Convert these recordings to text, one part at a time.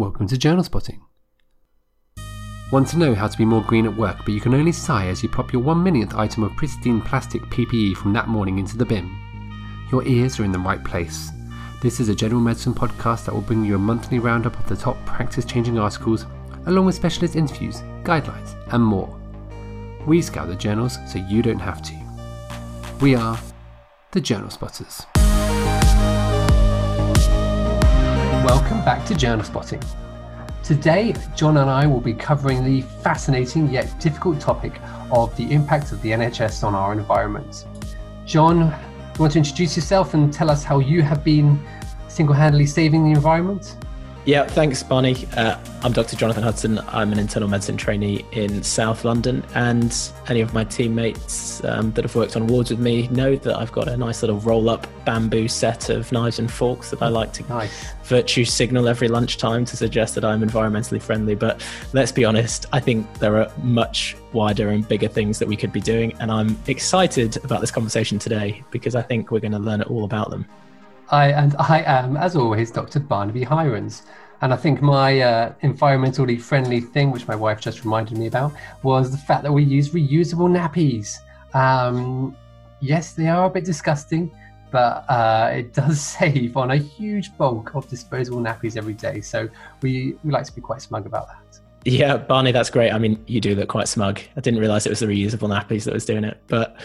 Welcome to Journal Spotting. Want to know how to be more green at work, but you can only sigh as you pop your one millionth item of pristine plastic PPE from that morning into the bin? Your ears are in the right place. This is a general medicine podcast that will bring you a monthly roundup of the top practice changing articles, along with specialist interviews, guidelines, and more. We scour the journals so you don't have to. We are the Journal Spotters. Welcome back to Journal Spotting. Today, John and I will be covering the fascinating yet difficult topic of the impact of the NHS on our environment. John, you want to introduce yourself and tell us how you have been single handedly saving the environment? Yeah, thanks, Barney. Uh, I'm Dr. Jonathan Hudson. I'm an internal medicine trainee in South London, and any of my teammates um, that have worked on wards with me know that I've got a nice little roll up bamboo set of knives and forks that I like to Nice. virtue signal every lunchtime to suggest that I'm environmentally friendly. But let's be honest, I think there are much wider and bigger things that we could be doing, and I'm excited about this conversation today because I think we're going to learn all about them. I and I am, as always, Dr. Barnaby Hirons. And I think my uh, environmentally friendly thing, which my wife just reminded me about, was the fact that we use reusable nappies. Um, yes, they are a bit disgusting, but uh, it does save on a huge bulk of disposable nappies every day. So we, we like to be quite smug about that. Yeah, Barney, that's great. I mean, you do look quite smug. I didn't realize it was the reusable nappies that was doing it. But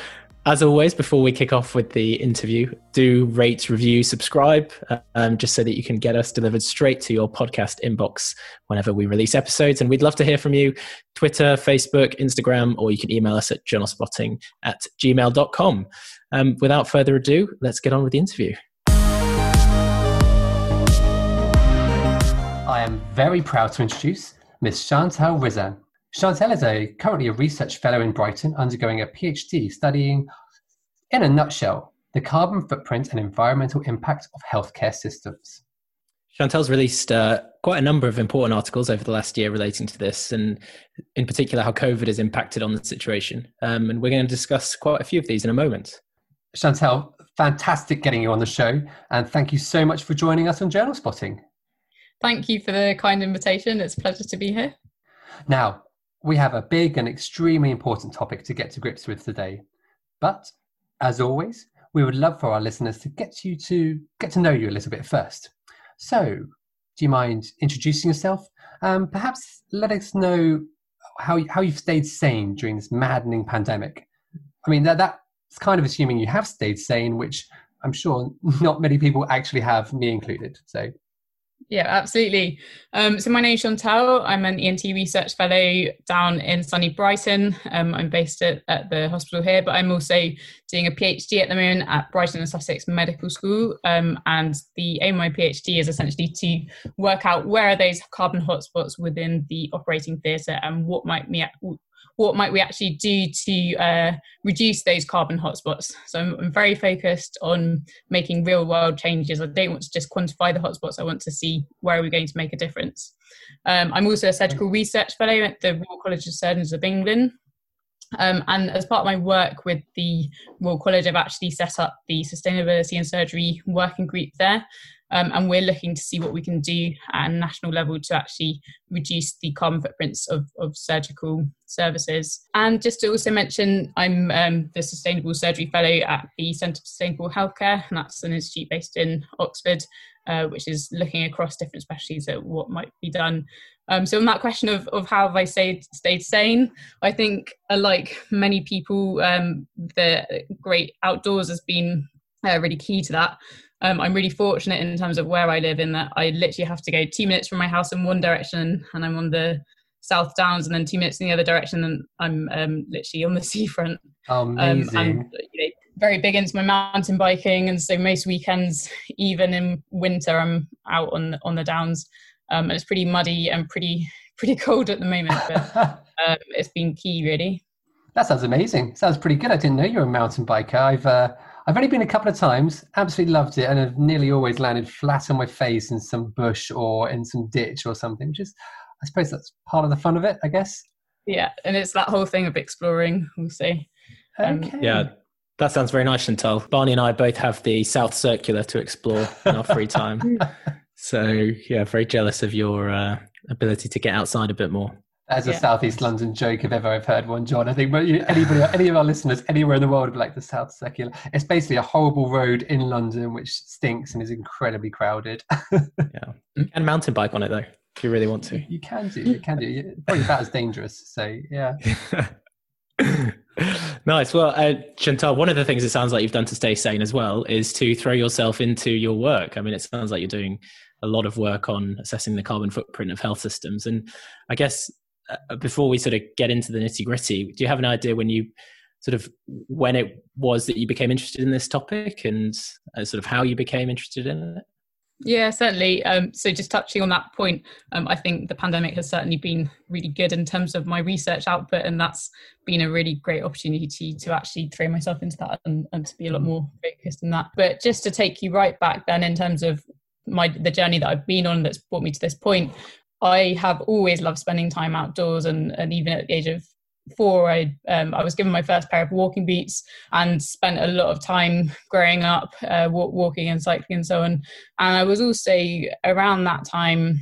as always, before we kick off with the interview, do rate, review, subscribe, um, just so that you can get us delivered straight to your podcast inbox whenever we release episodes. And we'd love to hear from you Twitter, Facebook, Instagram, or you can email us at journalspotting at gmail.com. Um, without further ado, let's get on with the interview. I am very proud to introduce Miss Chantelle Rizan. Chantelle is a, currently a research fellow in Brighton, undergoing a PhD studying, in a nutshell, the carbon footprint and environmental impact of healthcare systems. Chantelle's released uh, quite a number of important articles over the last year relating to this, and in particular, how COVID has impacted on the situation. Um, and we're going to discuss quite a few of these in a moment. Chantelle, fantastic getting you on the show, and thank you so much for joining us on Journal Spotting. Thank you for the kind invitation. It's a pleasure to be here. Now, we have a big and extremely important topic to get to grips with today. But as always, we would love for our listeners to get you to get to know you a little bit first. So, do you mind introducing yourself? Um, perhaps let us know how how you've stayed sane during this maddening pandemic. I mean, that that's kind of assuming you have stayed sane, which I'm sure not many people actually have, me included. So, Yeah, absolutely. Um, so my name's Chantelle. I'm an ENT research fellow down in sunny Brighton. Um, I'm based at, at the hospital here, but I'm also doing a PhD at the moment at Brighton and Sussex Medical School. Um, and the aim of my PhD is essentially to work out where are those carbon hotspots within the operating theatre and what might what might we actually do to uh, reduce those carbon hotspots? So I'm, I'm, very focused on making real world changes. I don't want to just quantify the hotspots. I want to see where are we going to make a difference. Um, I'm also a surgical research fellow at the Royal College of Surgeons of England. Um, and as part of my work with the Royal College, I've actually set up the Sustainability and Surgery Working Group there. Um, and we're looking to see what we can do at a national level to actually reduce the carbon footprints of, of surgical services. And just to also mention, I'm um, the Sustainable Surgery Fellow at the Centre for Sustainable Healthcare, and that's an institute based in Oxford, uh, which is looking across different specialties at what might be done. Um, so on that question of, of how have I stayed, stayed sane, I think uh, like many people, um, the great outdoors has been uh, really key to that. Um, I'm really fortunate in terms of where I live in that I literally have to go two minutes from my house in one direction and I'm on the South Downs, and then two minutes in the other direction, and I'm um, literally on the seafront. Amazing. Um, I'm you know, very big into my mountain biking, and so most weekends, even in winter, I'm out on on the downs. Um, and it's pretty muddy and pretty pretty cold at the moment, but um, it's been key really. That sounds amazing. Sounds pretty good. I didn't know you were a mountain biker. I've uh, I've only been a couple of times, absolutely loved it, and I've nearly always landed flat on my face in some bush or in some ditch or something, which is, I suppose that's part of the fun of it, I guess. Yeah, and it's that whole thing of exploring, we'll see. Um, Okay. Yeah, that sounds very nice, Chantelle. Barney and I both have the South Circular to explore in our free time. So yeah, very jealous of your uh, ability to get outside a bit more. As a yeah. Southeast London joke, if ever I've heard one, John. I think anybody, any of our listeners anywhere in the world would like the South Circular. It's basically a horrible road in London which stinks and is incredibly crowded. yeah, you can mountain bike on it though if you really want to. You can do. You can do. Probably about as dangerous. So yeah. nice. Well, uh, Chantelle, one of the things it sounds like you've done to stay sane as well is to throw yourself into your work. I mean, it sounds like you're doing a lot of work on assessing the carbon footprint of health systems. And I guess uh, before we sort of get into the nitty gritty, do you have an idea when you sort of when it was that you became interested in this topic and uh, sort of how you became interested in it? Yeah, certainly. Um, so, just touching on that point, um, I think the pandemic has certainly been really good in terms of my research output, and that's been a really great opportunity to actually throw myself into that and, and to be a lot more focused in that. But just to take you right back then, in terms of my the journey that I've been on that's brought me to this point, I have always loved spending time outdoors, and, and even at the age of four, I um, I was given my first pair of walking boots and spent a lot of time growing up uh, walking and cycling and so on. And I was also around that time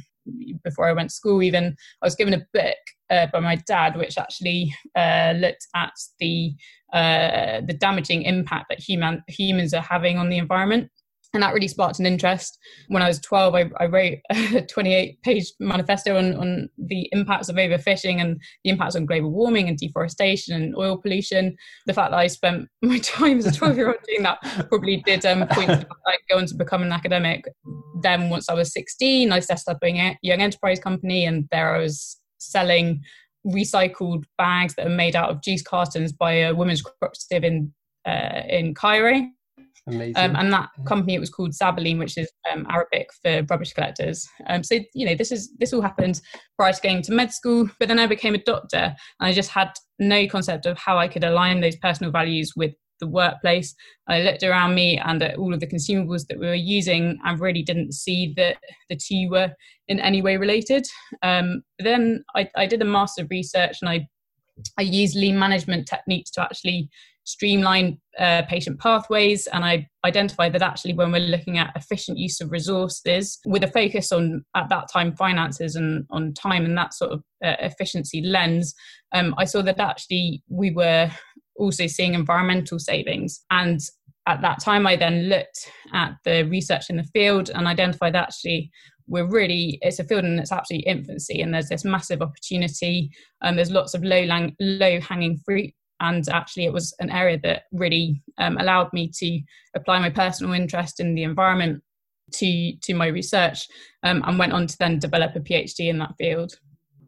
before I went to school. Even I was given a book uh, by my dad, which actually uh, looked at the uh, the damaging impact that human humans are having on the environment and that really sparked an interest. When I was 12, I, I wrote a 28 page manifesto on, on the impacts of overfishing and the impacts on global warming and deforestation and oil pollution. The fact that I spent my time as a 12 year old doing that probably did um, point to like, go on to become an academic. Then, once I was 16, I set up a young enterprise company, and there I was selling recycled bags that are made out of juice cartons by a women's cooperative in uh, in Cairo Amazing. Um, and that company, it was called Zabaleen, which is um, Arabic for rubbish collectors. Um, so you know, this is this all happened prior to going to med school. But then I became a doctor, and I just had no concept of how I could align those personal values with the workplace. I looked around me and at all of the consumables that we were using, and really didn't see that the two were in any way related. Um, then I, I did a master of research, and I I used lean management techniques to actually streamline uh, patient pathways. And i identified that actually when we're looking at efficient use of resources with a focus on at that time finances and on time and that sort of uh, efficiency lens um, i saw that actually we were also seeing environmental savings. And at that time i then looked at the research in the field and identified that actually we're really it's a field in its absolute infancy and there's this massive opportunity. And um, there's lots of low lang- low hanging fruit and actually it was an area that really um, allowed me to apply my personal interest in the environment to to my research um, and went on to then develop a phd in that field.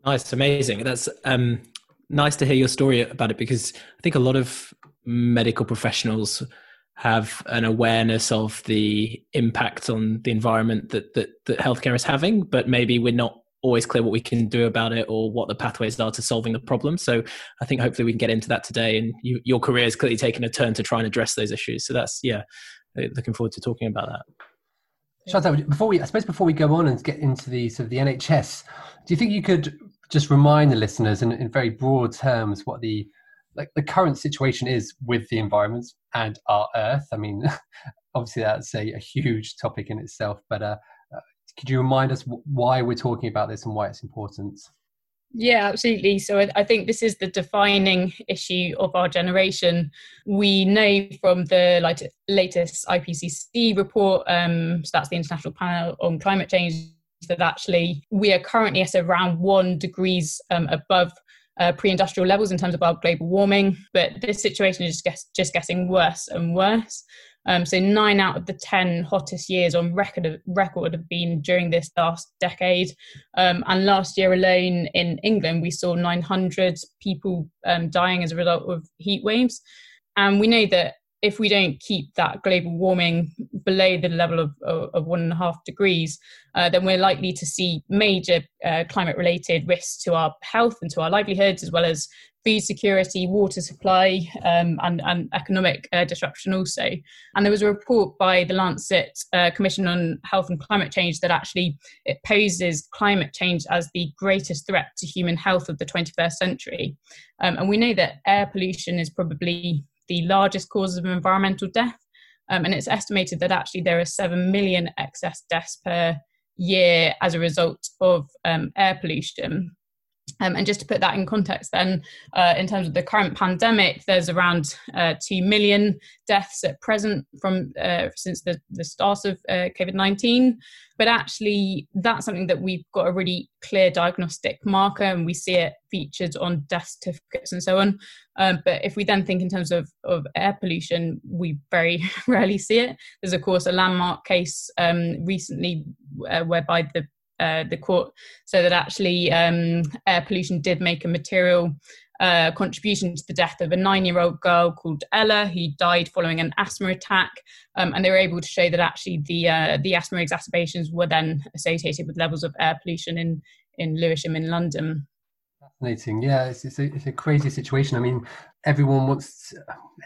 Nice. Amazing. That's um, nice to hear your story about it because i think a lot of medical professionals have an awareness of the impact on the environment that, that that healthcare is having but maybe we're not always clear what we can do about it or what the pathways are to solving the problem. So I think hopefully we can get into that today. And you, your career has clearly taken a turn to try and address those issues. So that's yeah, looking forward to talking about that. Chantelle, before we, I suppose before we go on and get into the sort of the NHS, do you think you could just remind the listeners in, in very broad terms what the like the current situation is with the environment and our Earth? I mean, obviously that's a, a huge topic in itself, but uh, could you remind us why we're talking about this and why it's important? Yeah, absolutely. So I, I, think this is the defining issue of our generation. We know from the latest IPCC report, um, so that's the International Panel on Climate Change, that actually we are currently at around one degrees um, above uh, pre-industrial levels in terms of our global warming. But this situation is just, just getting worse and worse. Um, so nine out of the ten hottest years on record record have been during this last decade. Um, and last year alone in England, we saw 900 people um, dying as a result of heat waves. And we know that if we don't keep that global warming below the level of, of, of one and a half degrees, uh, then we're likely to see major uh, climate related risks to our health and to our livelihoods, as well as food security, water supply, um, and, and, economic uh, disruption also. And there was a report by the Lancet uh, Commission on Health and Climate Change that actually it poses climate change as the greatest threat to human health of the 21st century. Um, and we know that air pollution is probably the largest cause of environmental death. Um, and it's estimated that actually there are 7 million excess deaths per year as a result of um, air pollution. Um, and just to put that in context, then, uh, in terms of the current pandemic, there's around uh, 2 million deaths at present from uh, since the, the start of uh, COVID 19. But actually, that's something that we've got a really clear diagnostic marker, and we see it featured on death certificates and so on. Um, but if we then think in terms of, of air pollution, we very rarely see it. There's, of course, a landmark case um, recently uh, whereby the uh, the court so that actually um, air pollution did make a material uh, contribution to the death of a nine-year-old girl called Ella, who died following an asthma attack, um, and they were able to show that actually the uh, the asthma exacerbations were then associated with levels of air pollution in in Lewisham in London. Fascinating, yeah, it's, it's, a, it's a crazy situation. I mean, everyone wants to,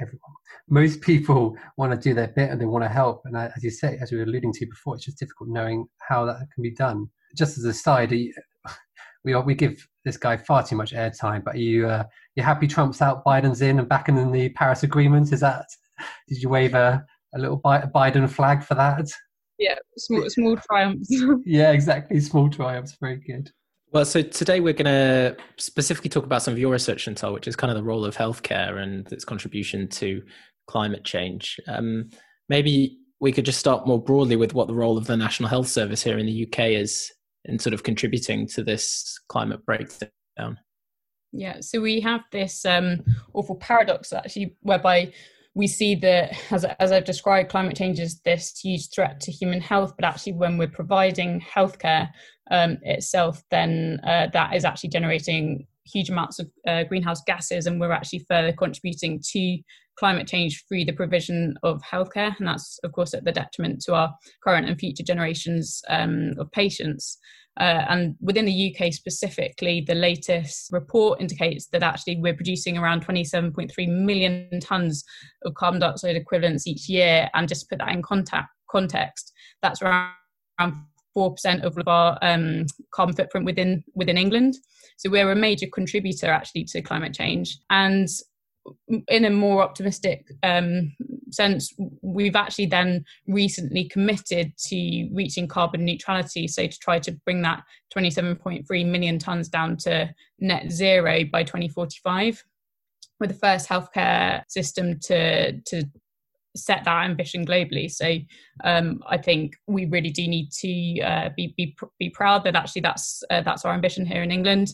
everyone, most people want to do their bit and they want to help, and as you say, as we were alluding to before, it's just difficult knowing how that can be done just as a side, we we give this guy far too much airtime. But you uh, you happy Trump's out, Biden's in, and backing in the Paris Agreement? Is that? Did you wave a, a little Biden flag for that? Yeah, small small triumphs. yeah, exactly, small triumphs. Very good. Well, so today we're going to specifically talk about some of your research, Chantelle, which is kind of the role of healthcare and its contribution to climate change. Um, maybe we could just start more broadly with what the role of the National Health Service here in the UK is in sort of contributing to this climate breakdown? Yeah, so we have this um, awful paradox actually, whereby we see that, as, as I've described, climate change is this huge threat to human health, but actually, when we're providing healthcare um, itself, then uh, that is actually generating huge amounts of uh, greenhouse gases, and we're actually further contributing to climate change through the provision of healthcare. And that's, of course, at the detriment to our current and future generations um, of patients. Uh, and within the UK specifically, the latest report indicates that actually we're producing around 27.3 million tonnes of carbon dioxide equivalents each year. And just to put that in contact, context, that's around 4% of our um, carbon footprint within, within England. So we're a major contributor actually to climate change. And in a more optimistic um, sense, we've actually then recently committed to reaching carbon neutrality. So to try to bring that 27.3 million tonnes down to net zero by 2045. We're the first healthcare system to to set that ambition globally. So um, I think we really do need to uh, be, be be proud that actually that's uh, that's our ambition here in England.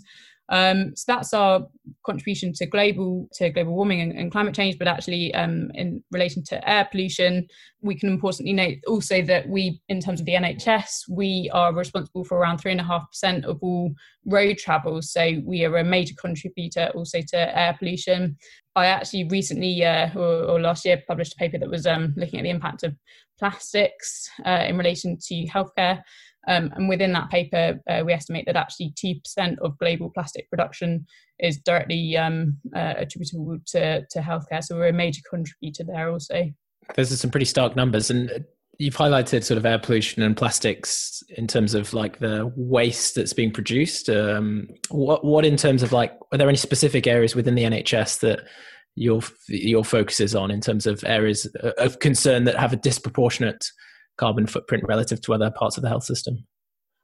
Um, so that's our contribution to global to global warming and, and climate change. But actually, um, in relation to air pollution, we can importantly note also that we, in terms of the NHS, we are responsible for around three and a half percent of all road travel. So we are a major contributor also to air pollution. I actually recently, uh, or, or, last year, published a paper that was um, looking at the impact of plastics uh, in relation to healthcare. Um, and within that paper, uh, we estimate that actually 2% of global plastic production is directly um, uh, attributable to, to healthcare. So we're a major contributor there also. Those are some pretty stark numbers. And you've highlighted sort of air pollution and plastics in terms of like the waste that's being produced. Um, what, what in terms of like, are there any specific areas within the NHS that your your focus is on in terms of areas of concern that have a disproportionate carbon footprint relative to other parts of the health system.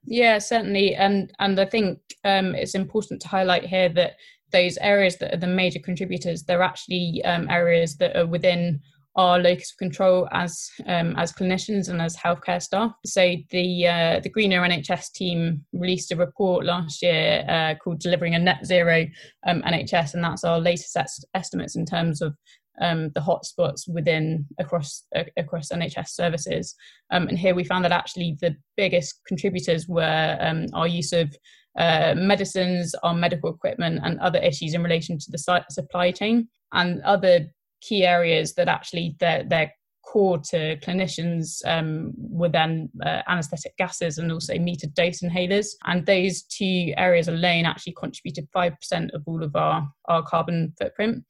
Yeah, certainly, and and I think um, it's important to highlight here that those areas that are the major contributors, they're actually um, areas that are within our locus of control as um, as clinicians and as healthcare staff. So the uh, the Greener NHS team released a report last year uh, called "Delivering a Net Zero um, NHS," and that's our latest est- estimates in terms of um, the hotspots within across uh, across NHS services. Um, and here we found that actually the biggest contributors were um, our use of uh, medicines, our medical equipment, and other issues in relation to the supply chain and other key areas that actually they're, they're core to clinicians um, were then uh, anesthetic gases and also metered dose inhalers. And those two areas alone actually contributed 5% of all of our, our carbon footprint.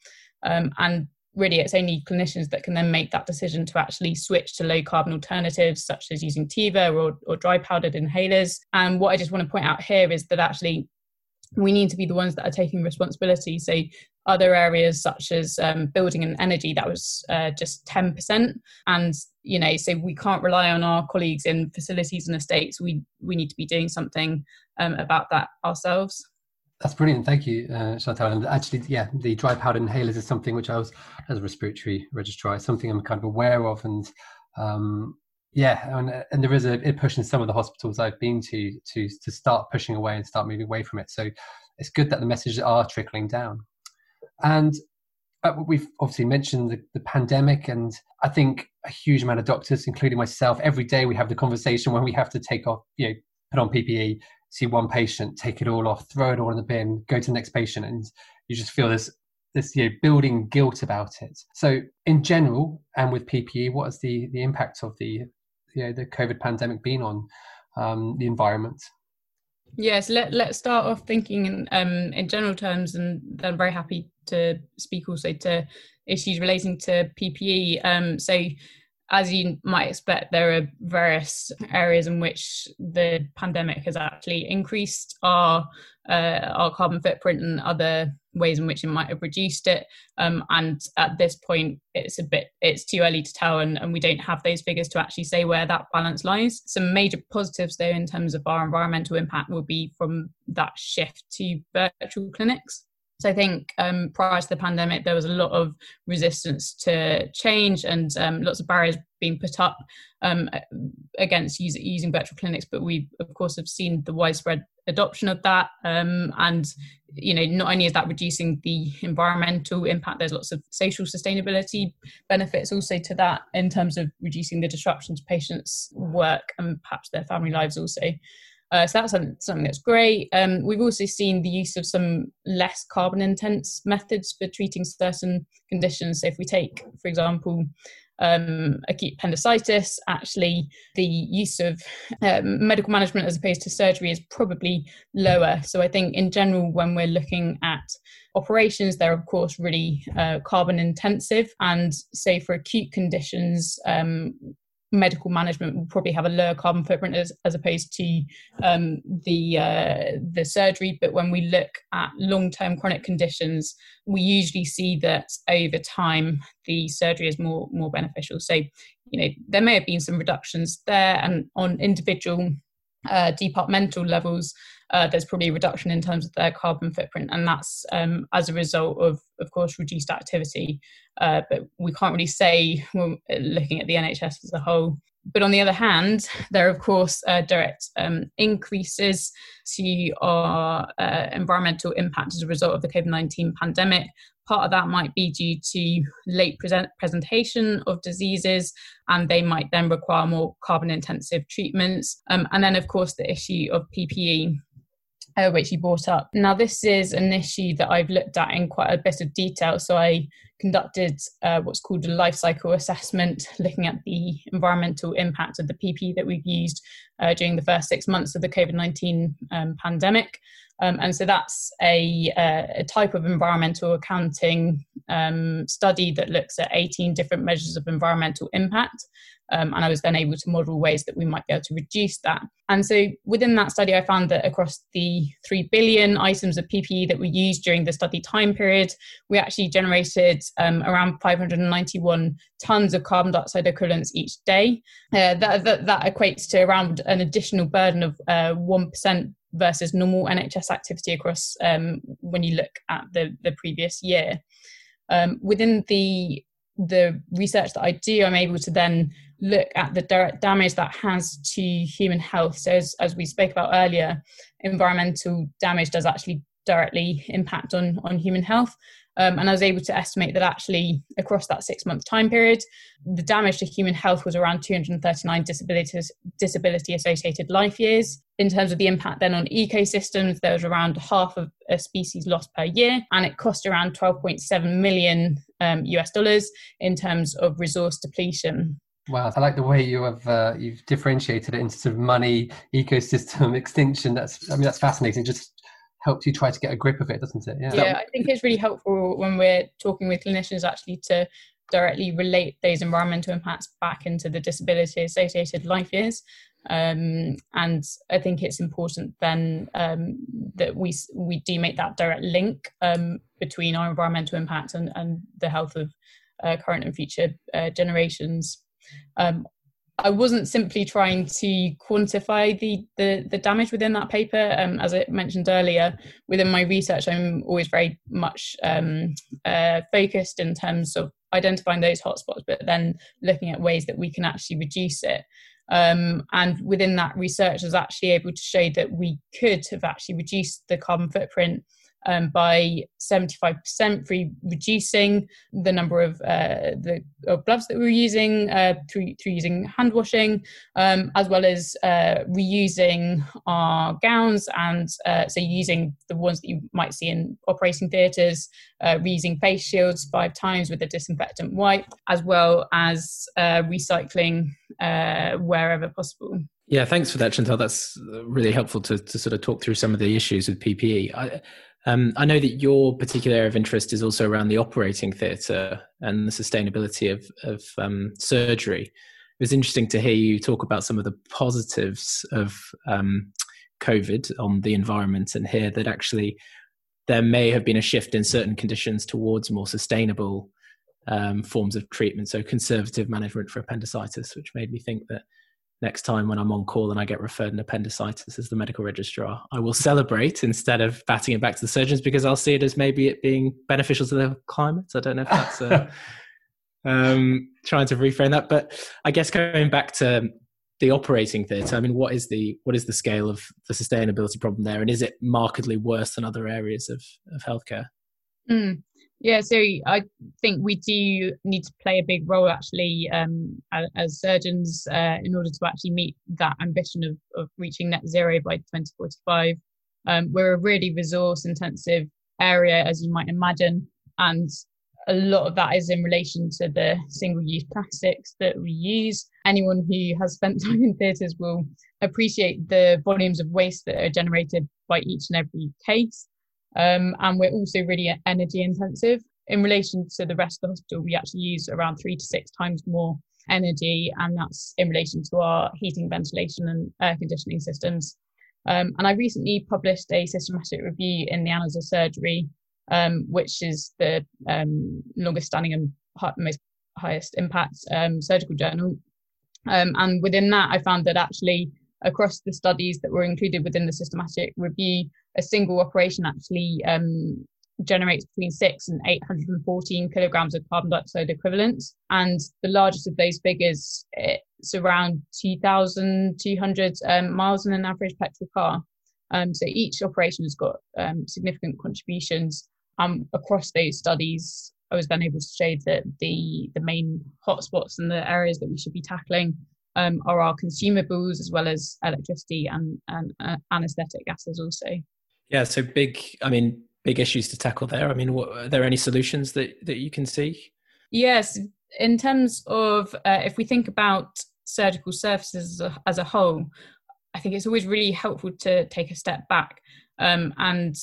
Um, and really it's only clinicians that can then make that decision to actually switch to low carbon alternatives such as using tiva or, or dry powdered inhalers and what i just want to point out here is that actually we need to be the ones that are taking responsibility so other areas such as um, building and energy that was uh, just 10% and you know, so we can't rely on our colleagues in facilities and estates. We we need to be doing something um, about that ourselves. That's brilliant. Thank you, uh, Chantelle. And actually, yeah, the dry powder inhalers is something which I was, as a respiratory registrar, something I'm kind of aware of. And um, yeah, and, and there is a, a, push in some of the hospitals I've been to to to start pushing away and start moving away from it. So it's good that the messages are trickling down. And uh, we've obviously mentioned the, the pandemic, and I think a huge amount of doctors, including myself, every day we have the conversation when we have to take off, you know, put on PPE, see one patient, take it all off, throw it all in the bin, go to the next patient, and you just feel this this you know building guilt about it. So in general, and with PPE, what has the the impact of the you know the COVID pandemic been on um, the environment? Yes, let let's start off thinking in um, in general terms, and I'm very happy to speak also to issues relating to PPE. Um, so as you might expect, there are various areas in which the pandemic has actually increased our uh, our carbon footprint and other ways in which it might have reduced it. Um, and at this point, it's a bit it's too early to tell, and, and we don't have those figures to actually say where that balance lies. Some major positives, though, in terms of our environmental impact, will be from that shift to virtual clinics. So I think um, prior to the pandemic, there was a lot of resistance to change and um, lots of barriers being put up um, against use, using virtual clinics. But we, of course, have seen the widespread adoption of that, um, and you know, not only is that reducing the environmental impact, there's lots of social sustainability benefits also to that in terms of reducing the disruption to patients' work and perhaps their family lives also. Uh, so that's something that's great. Um, we've also seen the use of some less carbon intense methods for treating certain conditions. So if we take, for example, um, acute appendicitis, actually the use of um, medical management as opposed to surgery is probably lower. So I think in general, when we're looking at operations, they're of course really uh, carbon intensive. And say for acute conditions, um, medical management will probably have a lower carbon footprint as, as opposed to um, the uh, the surgery. But when we look at long term chronic conditions, we usually see that over time the surgery is more more beneficial. So you know there may have been some reductions there, and on individual uh, departmental levels, uh, there's probably a reduction in terms of their carbon footprint, and that's um, as a result of, of course, reduced activity. Uh, but we can't really say when looking at the NHS as a whole. But on the other hand, there are, of course, uh, direct um, increases to our uh, environmental impact as a result of the COVID 19 pandemic. Part of that might be due to late present presentation of diseases, and they might then require more carbon intensive treatments. Um, and then, of course, the issue of PPE. Uh, which you brought up. Now, this is an issue that I've looked at in quite a bit of detail. So, I conducted uh, what's called a life cycle assessment, looking at the environmental impact of the PP that we've used uh, during the first six months of the COVID 19 um, pandemic. Um, and so that's a, uh, a, type of environmental accounting um, study that looks at 18 different measures of environmental impact. Um, and I was then able to model ways that we might be able to reduce that. And so within that study, I found that across the 3 billion items of PPE that we used during the study time period, we actually generated um, around 591 tons of carbon dioxide equivalents each day. Uh, that, that, that, equates to around an additional burden of uh, 1% versus normal NHS activity across um, when you look at the, the previous year. Um, within the the research that I do, I'm able to then look at the direct damage that has to human health. So, as, as we spoke about earlier, environmental damage does actually directly impact on, on human health. Um, and I was able to estimate that actually across that six month time period, the damage to human health was around 239 disabilities, disability associated life years. In terms of the impact then on ecosystems, there was around half of a species lost per year, and it cost around 12.7 million um, US dollars in terms of resource depletion. Wow, I like the way you have uh, you've differentiated it into sort of money, ecosystem, extinction. That's I mean that's fascinating. Just helps you try to get a grip of it, doesn't it? Yeah. yeah, I think it's really helpful when we're talking with clinicians actually to directly relate those environmental impacts back into the disability associated life years. Um, and I think it's important then um, that we we do make that direct link um, between our environmental impact and, and the health of uh, current and future uh, generations. Um, I wasn't simply trying to quantify the the, the damage within that paper. Um, as I mentioned earlier, within my research, I'm always very much um, uh, focused in terms of identifying those hotspots, but then looking at ways that we can actually reduce it. Um, and within that research, I was actually able to show that we could have actually reduced the carbon footprint um, by 75% through reducing the number of uh, the of gloves that we were using uh, through, through using hand washing, um, as well as uh, reusing our gowns and uh, so using the ones that you might see in operating theatres, uh, reusing face shields five times with a disinfectant wipe, as well as uh, recycling wherever possible. Yeah, thanks for that, Chantelle. That's really helpful to, to sort of talk through some of the issues with PPE. I, um, I know that your particular area of interest is also around the operating theatre and the sustainability of, of um, surgery. It was interesting to hear you talk about some of the positives of um, COVID on the environment and hear that actually there may have been a shift in certain conditions towards more sustainable um, forms of treatment. So, conservative management for appendicitis, which made me think that next time when I'm on call and I get referred an appendicitis as the medical registrar, I will celebrate instead of batting it back to the surgeons because I'll see it as maybe it being beneficial to the climate. I don't know if that's uh, um, trying to reframe that, but I guess going back to the operating theatre, I mean, what is the what is the scale of the sustainability problem there, and is it markedly worse than other areas of of healthcare? Mm. Yeah, so I think we do need to play a big role actually um, as, surgeons uh, in order to actually meet that ambition of, of reaching net zero by 2045. Um, we're a really resource intensive area, as you might imagine, and a lot of that is in relation to the single use plastics that we use. Anyone who has spent time in theatres will appreciate the volumes of waste that are generated by each and every case. Um, and we're also really energy intensive. In relation to the rest of the hospital, we actually use around three to six times more energy, and that's in relation to our heating, ventilation, and air conditioning systems. Um, and I recently published a systematic review in the Annals of Surgery, um, which is the um, longest standing and most highest impact um, surgical journal. Um, and within that, I found that actually across the studies that were included within the systematic review, a single operation actually um, generates between six and 814 kilograms of carbon dioxide equivalents. And the largest of those figures, is around 2,200 um, miles in an average petrol car. Um, so each operation has got um, significant contributions. Um, across those studies, I was then able to show that the, the main hotspots and the areas that we should be tackling um, are our consumables as well as electricity and, and uh, anesthetic gases also. Yeah, so big, I mean, big issues to tackle there. I mean, what, are there any solutions that, that you can see? Yes, in terms of uh, if we think about surgical services as a, as a, whole, I think it's always really helpful to take a step back um, and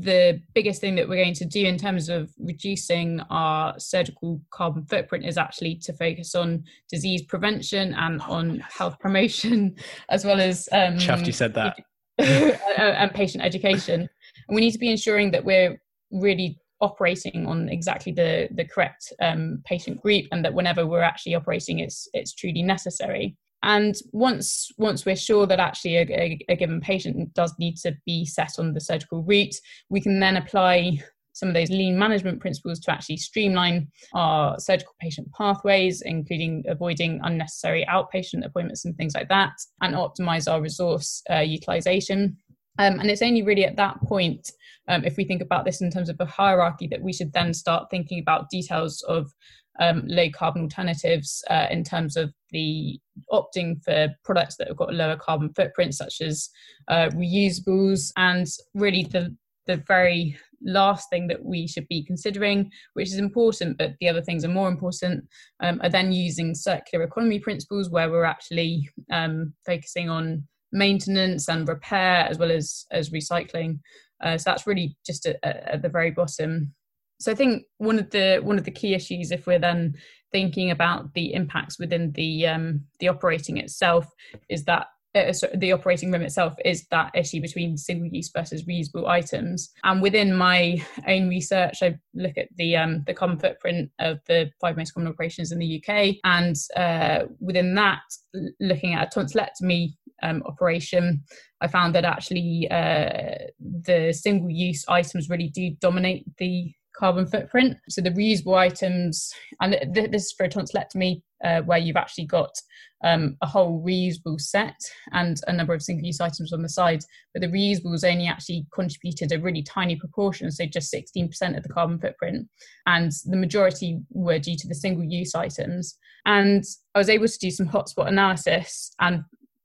the biggest thing that we're going to do in terms of reducing our surgical carbon footprint is actually to focus on disease prevention and oh, on health promotion, as well as um, Chuffed you said that. and patient education. And we need to be ensuring that we're really operating on exactly the the correct um, patient group, and that whenever we're actually operating, it's it's truly necessary. And once once we're sure that actually a, a, a, given patient does need to be set on the surgical route, we can then apply some of those lean management principles to actually streamline our surgical patient pathways, including avoiding unnecessary outpatient appointments and things like that, and optimize our resource uh, utilization. Um, and it's only really at that point, um, if we think about this in terms of a hierarchy, that we should then start thinking about details of um, low carbon alternatives uh, in terms of the opting for products that have got a lower carbon footprint, such as uh, reusables, and really the the very last thing that we should be considering, which is important, but the other things are more important, um, are then using circular economy principles where we're actually um, focusing on maintenance and repair as well as as recycling. Uh, so that's really just at the very bottom so I think one of the one of the key issues, if we're then thinking about the impacts within the um, the operating itself, is that uh, the operating room itself is that issue between single use versus reusable items. And within my own research, I look at the um, the carbon footprint of the five most common operations in the UK, and uh, within that, looking at a tonsillectomy um, operation, I found that actually uh, the single use items really do dominate the carbon footprint. So the reusable items, and this is for a tonsillectomy, uh, where you've actually got um, a whole reusable set and a number of single-use items on the side. But the reusables only actually contributed a really tiny proportion, so just 16% of the carbon footprint, and the majority were due to the single-use items. And I was able to do some hotspot analysis, and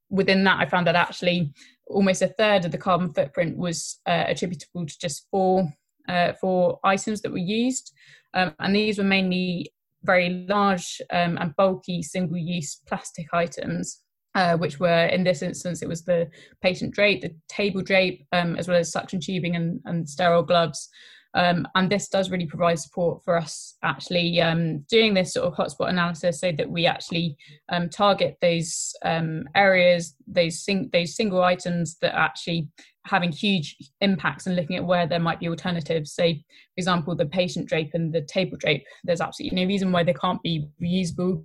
within that, I found that actually almost a third of the carbon footprint was uh, attributable to just four uh, for items that were used. Um, and these were mainly very large um, and bulky single use plastic items. Uh, which were in this instance it was the patient drape the table drape um, as well as suction tubing and, and sterile gloves um, and this does really provide support for us actually um, doing this sort of hotspot analysis so that we actually um, target those um, areas, those, sing- those single items that actually having huge impacts and looking at where there might be alternatives. Say, for example, the patient drape and the table drape, there's absolutely no reason why they can't be reusable.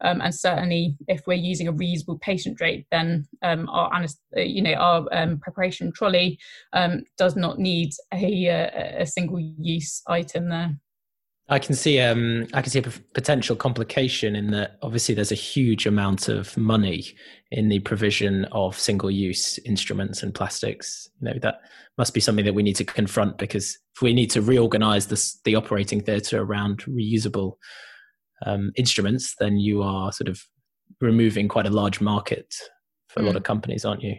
Um, and certainly, if we're using a reusable patient drape, then um, our you know our um, preparation trolley um, does not need a, a, a single use item there. I can see um, I can see a potential complication in that obviously there's a huge amount of money in the provision of single use instruments and plastics. You know that must be something that we need to confront because if we need to reorganize this, the operating theatre around reusable um, instruments, then you are sort of removing quite a large market for mm. a lot of mm. companies, aren't you?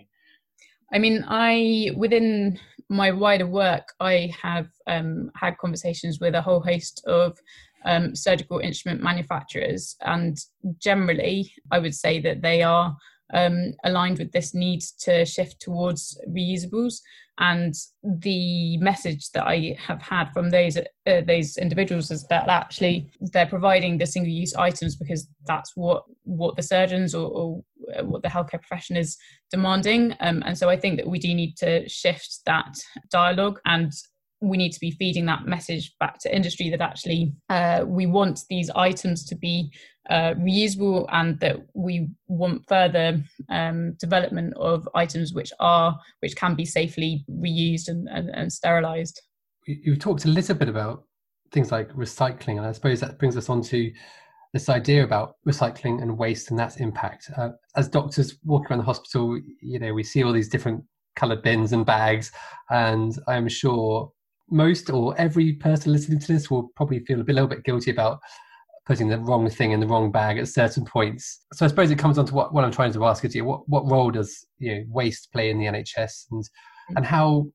I mean, I within my wider work, I have um, had conversations with a whole host of um, surgical instrument manufacturers, and generally, I would say that they are um, aligned with this need to shift towards reusables. And the message that I have had from those uh, those individuals is that actually they're providing the single use items because that's what what the surgeons or, or what the healthcare profession is demanding. Um, and so I think that we do need to shift that dialogue and we need to be feeding that message back to industry that actually uh, we want these items to be uh, reusable and that we want further um, development of items which are which can be safely reused and, and, and sterilized you talked a little bit about things like recycling and i suppose that brings us on to this idea about recycling and waste and that's impact uh, as doctors walk around the hospital you know we see all these different colored bins and bags and i'm sure most or every person listening to this will probably feel a, bit, a little bit guilty about putting the wrong thing in the wrong bag at certain points. So I suppose it comes on to what, what I'm trying to ask is you, what, what role does you know, waste play in the NHS and, and how,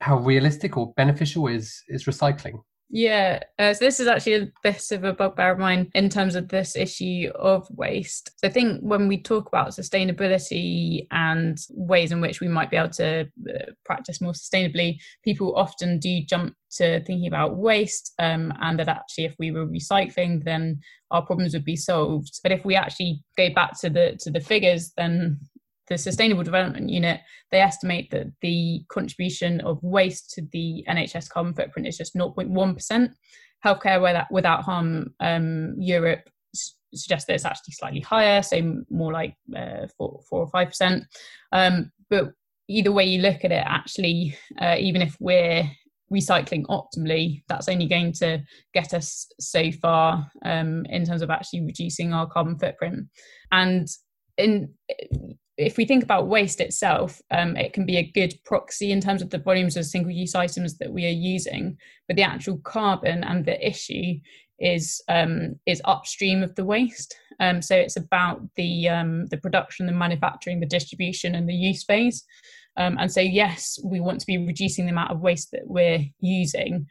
how realistic or beneficial is, is recycling? Yeah, uh, so this is actually a bit of a bugbear of mine in terms of this issue of waste. So I think when we talk about sustainability and ways in which we might be able to uh, practice more sustainably, people often do jump to thinking about waste um, and that actually if we were recycling then our problems would be solved but if we actually go back to the to the figures then the Sustainable Development Unit, they estimate that the contribution of waste to the NHS carbon footprint is just 0.1%. Healthcare Without Harm um, Europe suggests that it's actually slightly higher, so more like uh, four, four or five percent. Um, but either way you look at it, actually, uh, even if we're recycling optimally, that's only going to get us so far um, in terms of actually reducing our carbon footprint. And in if we think about waste itself, um, it can be a good proxy in terms of the volumes of single use items that we are using, but the actual carbon and the issue is um, is upstream of the waste. Um, so it's about the um, the production, the manufacturing, the distribution, and the use phase. Um, and so yes, we want to be reducing the amount of waste that we're using,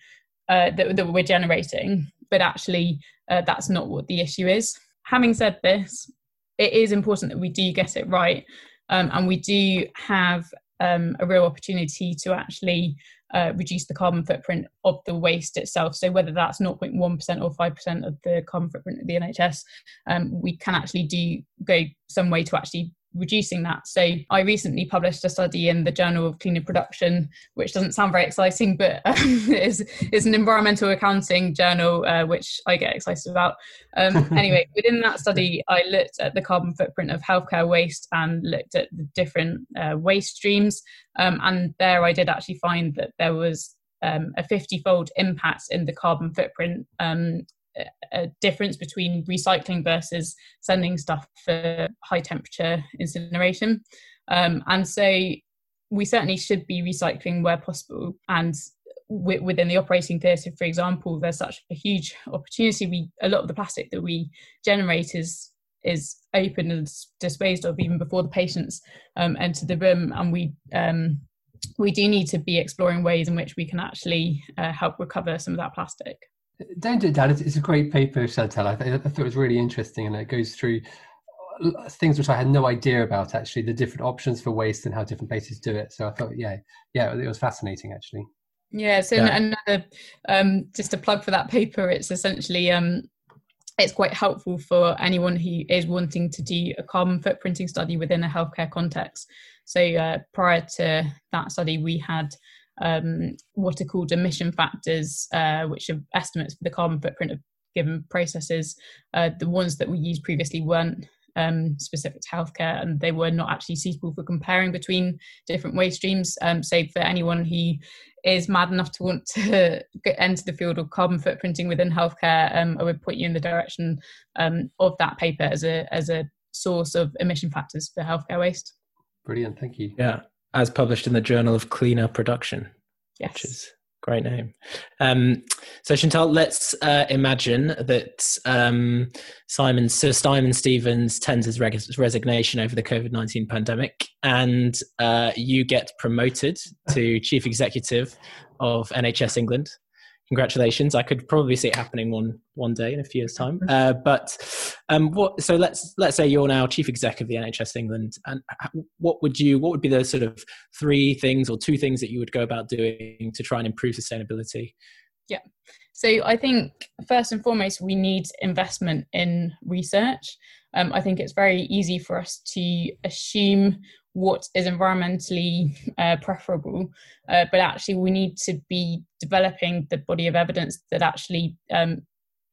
uh, that, that we're generating, but actually uh, that's not what the issue is. Having said this, it is important that we do get it right um, and we do have um, a real opportunity to actually uh, reduce the carbon footprint of the waste itself. So whether that's 0.1% or 5% of the carbon footprint of the NHS, um, we can actually do go some way to actually reducing that. So I recently published a study in the Journal of Cleaner Production, which doesn't sound very exciting, but um, is is an environmental accounting journal, uh, which I get excited about. Um, anyway, within that study, I looked at the carbon footprint of healthcare waste and looked at the different uh, waste streams, um, and there I did actually find that there was um, a 50 fold impact in the carbon footprint um, a difference between recycling versus sending stuff for high temperature incineration. Um, and so we certainly should be recycling where possible. And w- within the operating theatre, for example, there's such a huge opportunity. We a lot of the plastic that we generate is is open and disposed of even before the patients um, enter the room, and we um, we do need to be exploring ways in which we can actually uh, help recover some of that plastic. Don't do it, Dan. It's, a great paper, Chantelle. I, th- I thought it was really interesting, and it goes through uh, things which I had no idea about. Actually, the different options for waste and how different places do it. So I thought, yeah, yeah, it was fascinating. Actually. Yeah. So yeah. another, um, just a plug for that paper. It's essentially um, it's quite helpful for anyone who is wanting to do a carbon footprinting study within a healthcare context. So uh, prior to that study, we had um, what are called emission factors, uh, which are estimates for the carbon footprint of given processes. Uh, the ones that we used previously weren't um, specific to healthcare and they were not actually suitable for comparing between different waste streams. Um, so, for anyone who is mad enough to want to get enter the field of carbon footprinting within healthcare, um, I would point you in the direction um, of that paper as a as a source of emission factors for healthcare waste. Brilliant, thank you. Yeah, as published in the Journal of Cleaner Production. Yes. Which is great name. Um, so Chantelle, let's uh, imagine that um, Simon, Sir Simon Stevens tends his res- resignation over the COVID nineteen pandemic, and uh, you get promoted to chief executive of NHS England congratulations. I could probably see it happening one one day in a few years' time. Mm-hmm. Uh, but um, what? So let's let's say you're now chief exec of the NHS England, and what would you? What would be the sort of three things or two things that you would go about doing to try and improve sustainability? Yeah. So I think first and foremost, we need investment in research. Um, I think it's very easy for us to assume what is environmentally uh, preferable, uh, but actually we need to be developing the body of evidence that actually um,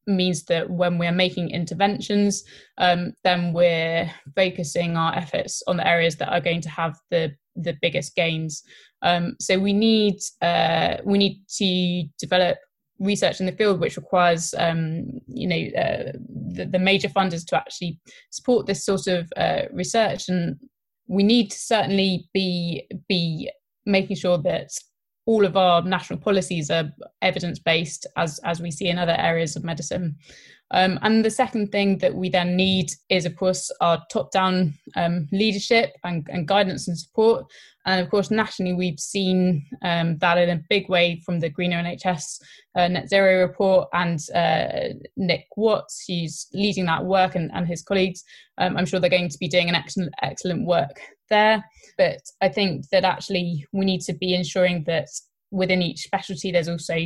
means that when we're making interventions, um, then we're focusing our efforts on the areas that are going to have the the biggest gains. Um, so we need uh, we need to develop research in the field, which requires um, you know uh, the, the, major funders to actually support this sort of uh, research and we need to certainly be be making sure that all of our national policies are evidence based as as we see in other areas of medicine um, and the second thing that we then need is of course our top down um, leadership and, and, guidance and support and of course, nationally, we've seen um, that in a big way from the Greener NHS uh, Net Zero report and uh, Nick Watts, who's leading that work, and, and his colleagues. Um, I'm sure they're going to be doing an excellent, excellent work there. But I think that actually we need to be ensuring that within each specialty, there's also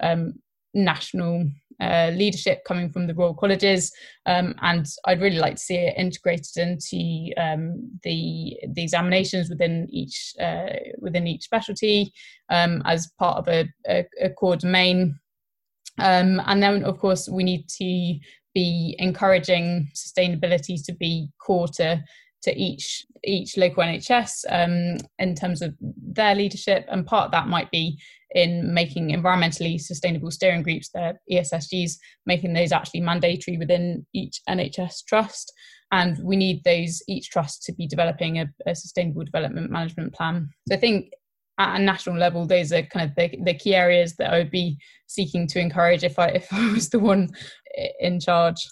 um, national uh, leadership coming from the Royal Colleges, um, and I'd really like to see it integrated into um, the the examinations within each uh, within each specialty um, as part of a, a, a core domain. Um, and then, of course, we need to be encouraging sustainability to be core to to each each local NHS um, in terms of their leadership, and part of that might be in making environmentally sustainable steering groups, their ESSGs, making those actually mandatory within each NHS trust. And we need those each trust to be developing a, a sustainable development management plan. So I think at a national level, those are kind of the, the key areas that I would be seeking to encourage if I if I was the one in charge.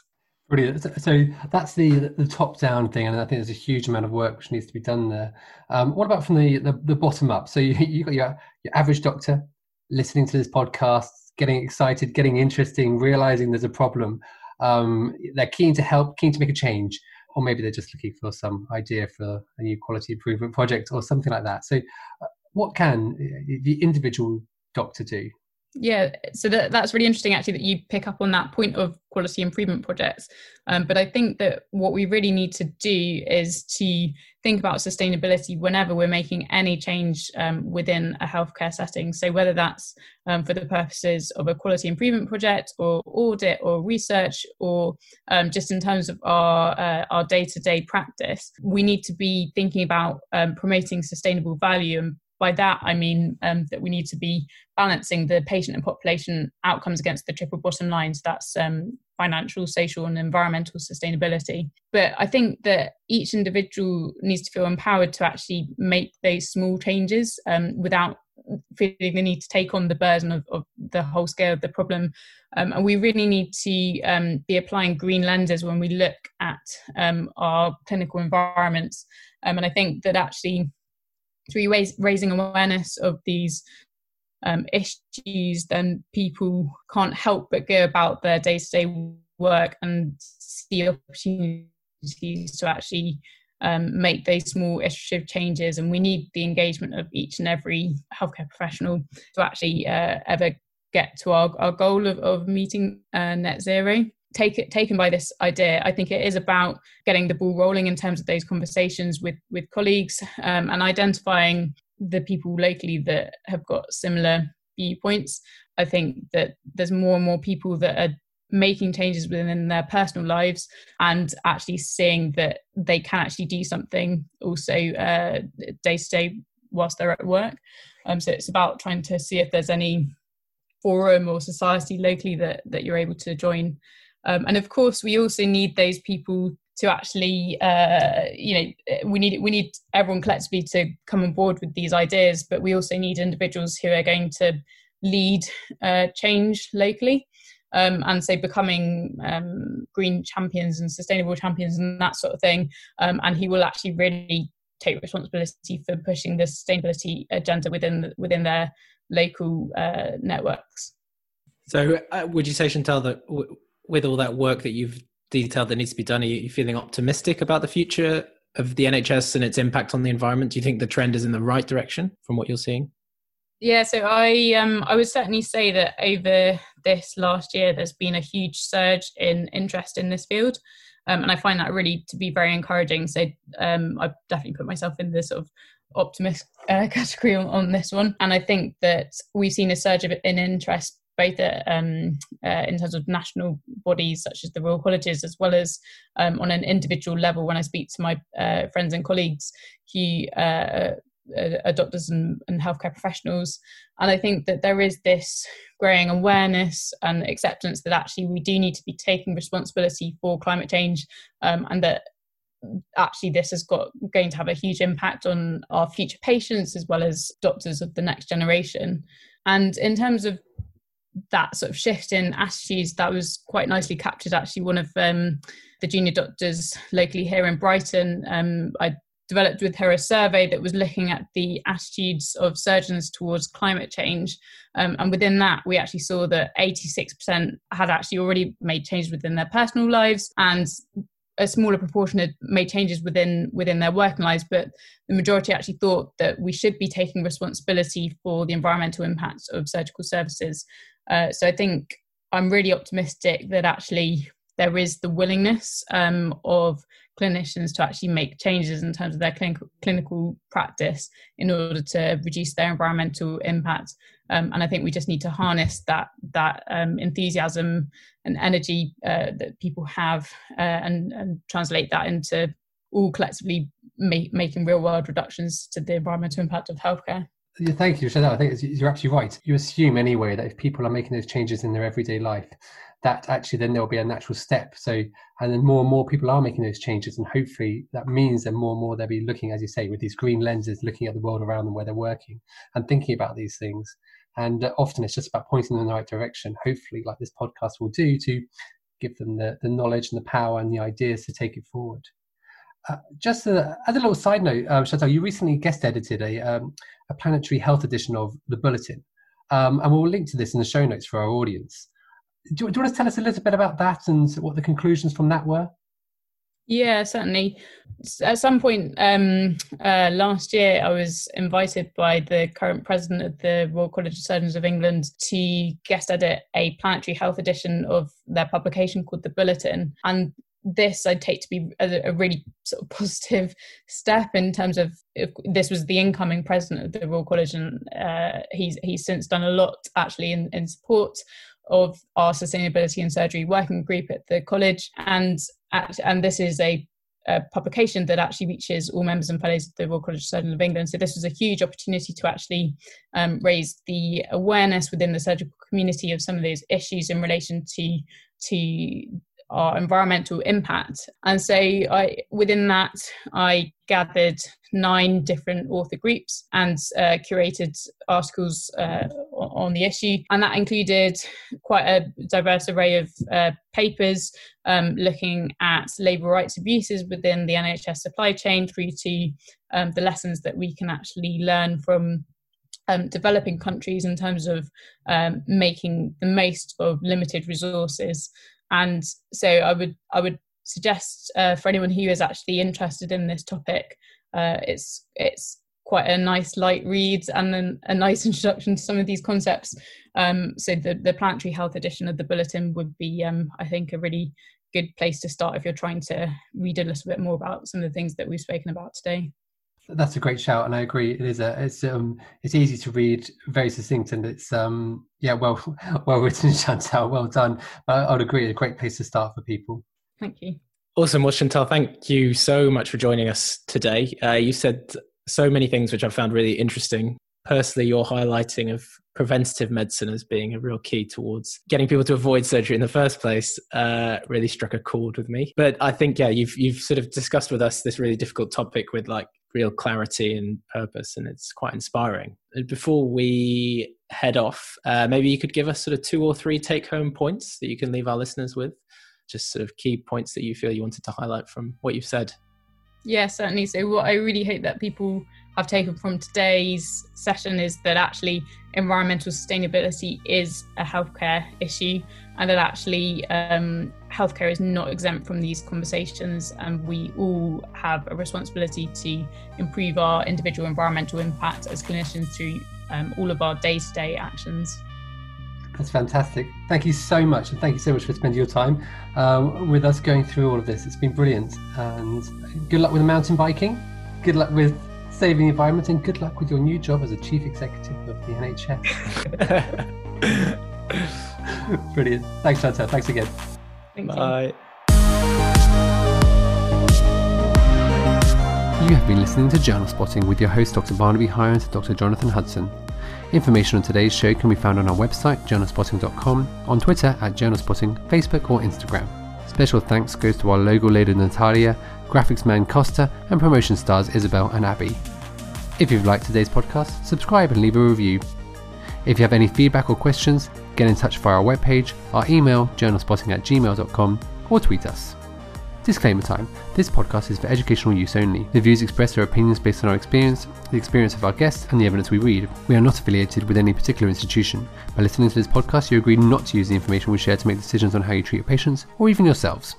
Brilliant. So that's the the top down thing, and I think there's a huge amount of work which needs to be done there. Um, what about from the, the, the bottom up? So you you got your your average doctor listening to this podcast, getting excited, getting interesting, realizing there's a problem. Um, they're keen to help, keen to make a change, or maybe they're just looking for some idea for a new quality improvement project or something like that. So, uh, what can the individual doctor do? Yeah, so that, that's really interesting actually that you pick up on that point of quality improvement projects. Um, but I think that what we really need to do is to think about sustainability whenever we're making any change um, within a healthcare setting. So whether that's um, for the purposes of a quality improvement project or audit or research or um, just in terms of our uh, our day to day practice, we need to be thinking about um, promoting sustainable value and by that, I mean um, that we need to be balancing the patient and population outcomes against the triple bottom lines. That's um, financial, social, and environmental sustainability. But I think that each individual needs to feel empowered to actually make those small changes um, without feeling the need to take on the burden of, of the whole scale of the problem. Um, and we really need to um, be applying green lenses when we look at um, our clinical environments. Um, and I think that actually through raising awareness of these um, issues, then people can't help but go about their day to day work and see opportunities to actually um, make those small iterative changes. And we need the engagement of each and every healthcare professional to actually uh, ever get to our, our goal of, of meeting uh, net zero take, taken by this idea. I think it is about getting the ball rolling in terms of those conversations with with colleagues um, and identifying the people locally that have got similar viewpoints. I think that there's more and more people that are making changes within their personal lives and actually seeing that they can actually do something also day to day whilst they're at work. Um, so it's about trying to see if there's any forum or society locally that that you're able to join um, and of course, we also need those people to actually, uh, you know, we need we need everyone collectively to come on board with these ideas, but we also need individuals who are going to lead uh, change locally. Um, and so becoming um, green champions and sustainable champions and that sort of thing. Um, and he will actually really take responsibility for pushing the sustainability agenda within within their local uh, networks. So, uh, would you say, Chantelle, that w- with all that work that you've detailed that needs to be done, are you feeling optimistic about the future of the NHS and its impact on the environment? Do you think the trend is in the right direction from what you're seeing? Yeah, so I um I would certainly say that over this last year, there's been a huge surge in interest in this field, um, and I find that really to be very encouraging. So um, I've definitely put myself in the sort of optimist uh, category on, on, this one, and I think that we've seen a surge of in interest both at, um, uh, in terms of national bodies such as the Royal Colleges, as well as um, on an individual level. When I speak to my uh, friends and colleagues who uh, are doctors and, and, healthcare professionals, and I think that there is this growing awareness and acceptance that actually we do need to be taking responsibility for climate change, um, and that actually this has got going to have a huge impact on our future patients as well as doctors of the next generation and in terms of that sort of shift in attitudes that was quite nicely captured actually one of um, the junior doctors locally here in brighton. Um, i developed with her a survey that was looking at the attitudes of surgeons towards climate change. Um, and within that we actually saw that 86% had actually already made changes within their personal lives and a smaller proportion had made changes within within their working lives, but the majority actually thought that we should be taking responsibility for the environmental impacts of surgical services. Uh, so I think I'm really optimistic that actually there is the willingness um, of clinicians to actually make changes in terms of their clinical, clinical practice in order to reduce their environmental impact. Um, and I think we just need to harness that that um, enthusiasm and energy uh, that people have uh, and, and translate that into all collectively make, making real world reductions to the environmental impact of healthcare. Yeah, thank you, Chantelle. I think you're absolutely right. You assume anyway that if people are making those changes in their everyday life, that actually then there'll be a natural step. So, and then more and more people are making those changes, and hopefully that means that more and more they'll be looking, as you say, with these green lenses, looking at the world around them where they're working and thinking about these things. And uh, often it's just about pointing in the right direction. Hopefully, like this podcast will do, to give them the, the knowledge and the power and the ideas to take it forward. Uh, just a, as a little side note, uh, Chantelle, you recently guest edited a, um, a planetary health edition of the Bulletin, um, and we'll link to this in the show notes for our audience. Do, do, you want to tell us a little bit about that and what the conclusions from that were? Yeah, certainly. At some point um, uh, last year, I was invited by the current president of the Royal College of Surgeons of England to guest edit a planetary health edition of their publication called The Bulletin. And this I'd take to be a, a, really sort of positive step in terms of this was the incoming president of the Royal College, and uh, he's he's since done a lot actually in, in support of our sustainability and surgery working group at the college, and at, and this is a, a, publication that actually reaches all members and fellows of the Royal College of Surgeons of England. So this was a huge opportunity to actually um, raise the awareness within the surgical community of some of those issues in relation to to our environmental impact. And so I within that I gathered nine different author groups and uh, curated articles uh, on the issue. And that included quite a diverse array of uh, papers um, looking at labour rights abuses within the NHS supply chain through to um, the lessons that we can actually learn from um, developing countries in terms of um, making the most of limited resources and so I would I would suggest uh, for anyone who is actually interested in this topic, uh, it's it's quite a nice light read and then a nice introduction to some of these concepts. Um, so the the planetary health edition of the bulletin would be, um, I think, a really good place to start if you're trying to read a little bit more about some of the things that we've spoken about today. That's a great shout, and I agree. It is a it's um it's easy to read, very succinct, and it's um yeah well well written, Chantelle. Well done. I, would agree, a great place to start for people. Thank you. Awesome. Well, Chantelle, thank you so much for joining us today. Uh, you said so many things which I found really interesting. Personally, your highlighting of preventative medicine as being a real key towards getting people to avoid surgery in the first place uh, really struck a chord with me. But I think, yeah, you've you've sort of discussed with us this really difficult topic with like real clarity and purpose, and it's quite inspiring. Before we head off, uh, maybe you could give us sort of two or three take home points that you can leave our listeners with, just sort of key points that you feel you wanted to highlight from what you've said. Yeah, certainly. So, what I really hope that people have taken from today's session is that actually environmental sustainability is a healthcare issue and that actually um, healthcare is not exempt from these conversations and we all have a responsibility to improve our individual environmental impact as clinicians through um, all of our day-to-day actions. That's fantastic. Thank you so much, and thank you so much for spending your time um, with us going through all of this. It's been brilliant, and good luck with the mountain biking. Good luck with saving the environment, and good luck with your new job as a chief executive of the NHS. Brilliant. Thanks, Chantelle. Thanks again. Thank Bye. You. You have been listening to Journal Spotting with your host, Dr. Barnaby Hyland and Dr. Jonathan Hudson. Information on today's show can be found on our website, journalspotting.com, on Twitter at journalspotting, Facebook, or Instagram. Special thanks goes to our logo lady Natalia, graphics man Costa, and promotion stars Isabel and Abby. If you've liked today's podcast, subscribe and leave a review. If you have any feedback or questions, get in touch via our webpage, our email, journalspotting at gmail.com, or tweet us. Disclaimer time this podcast is for educational use only. The views expressed are opinions based on our experience, the experience of our guests, and the evidence we read. We are not affiliated with any particular institution. By listening to this podcast, you agree not to use the information we share to make decisions on how you treat your patients or even yourselves.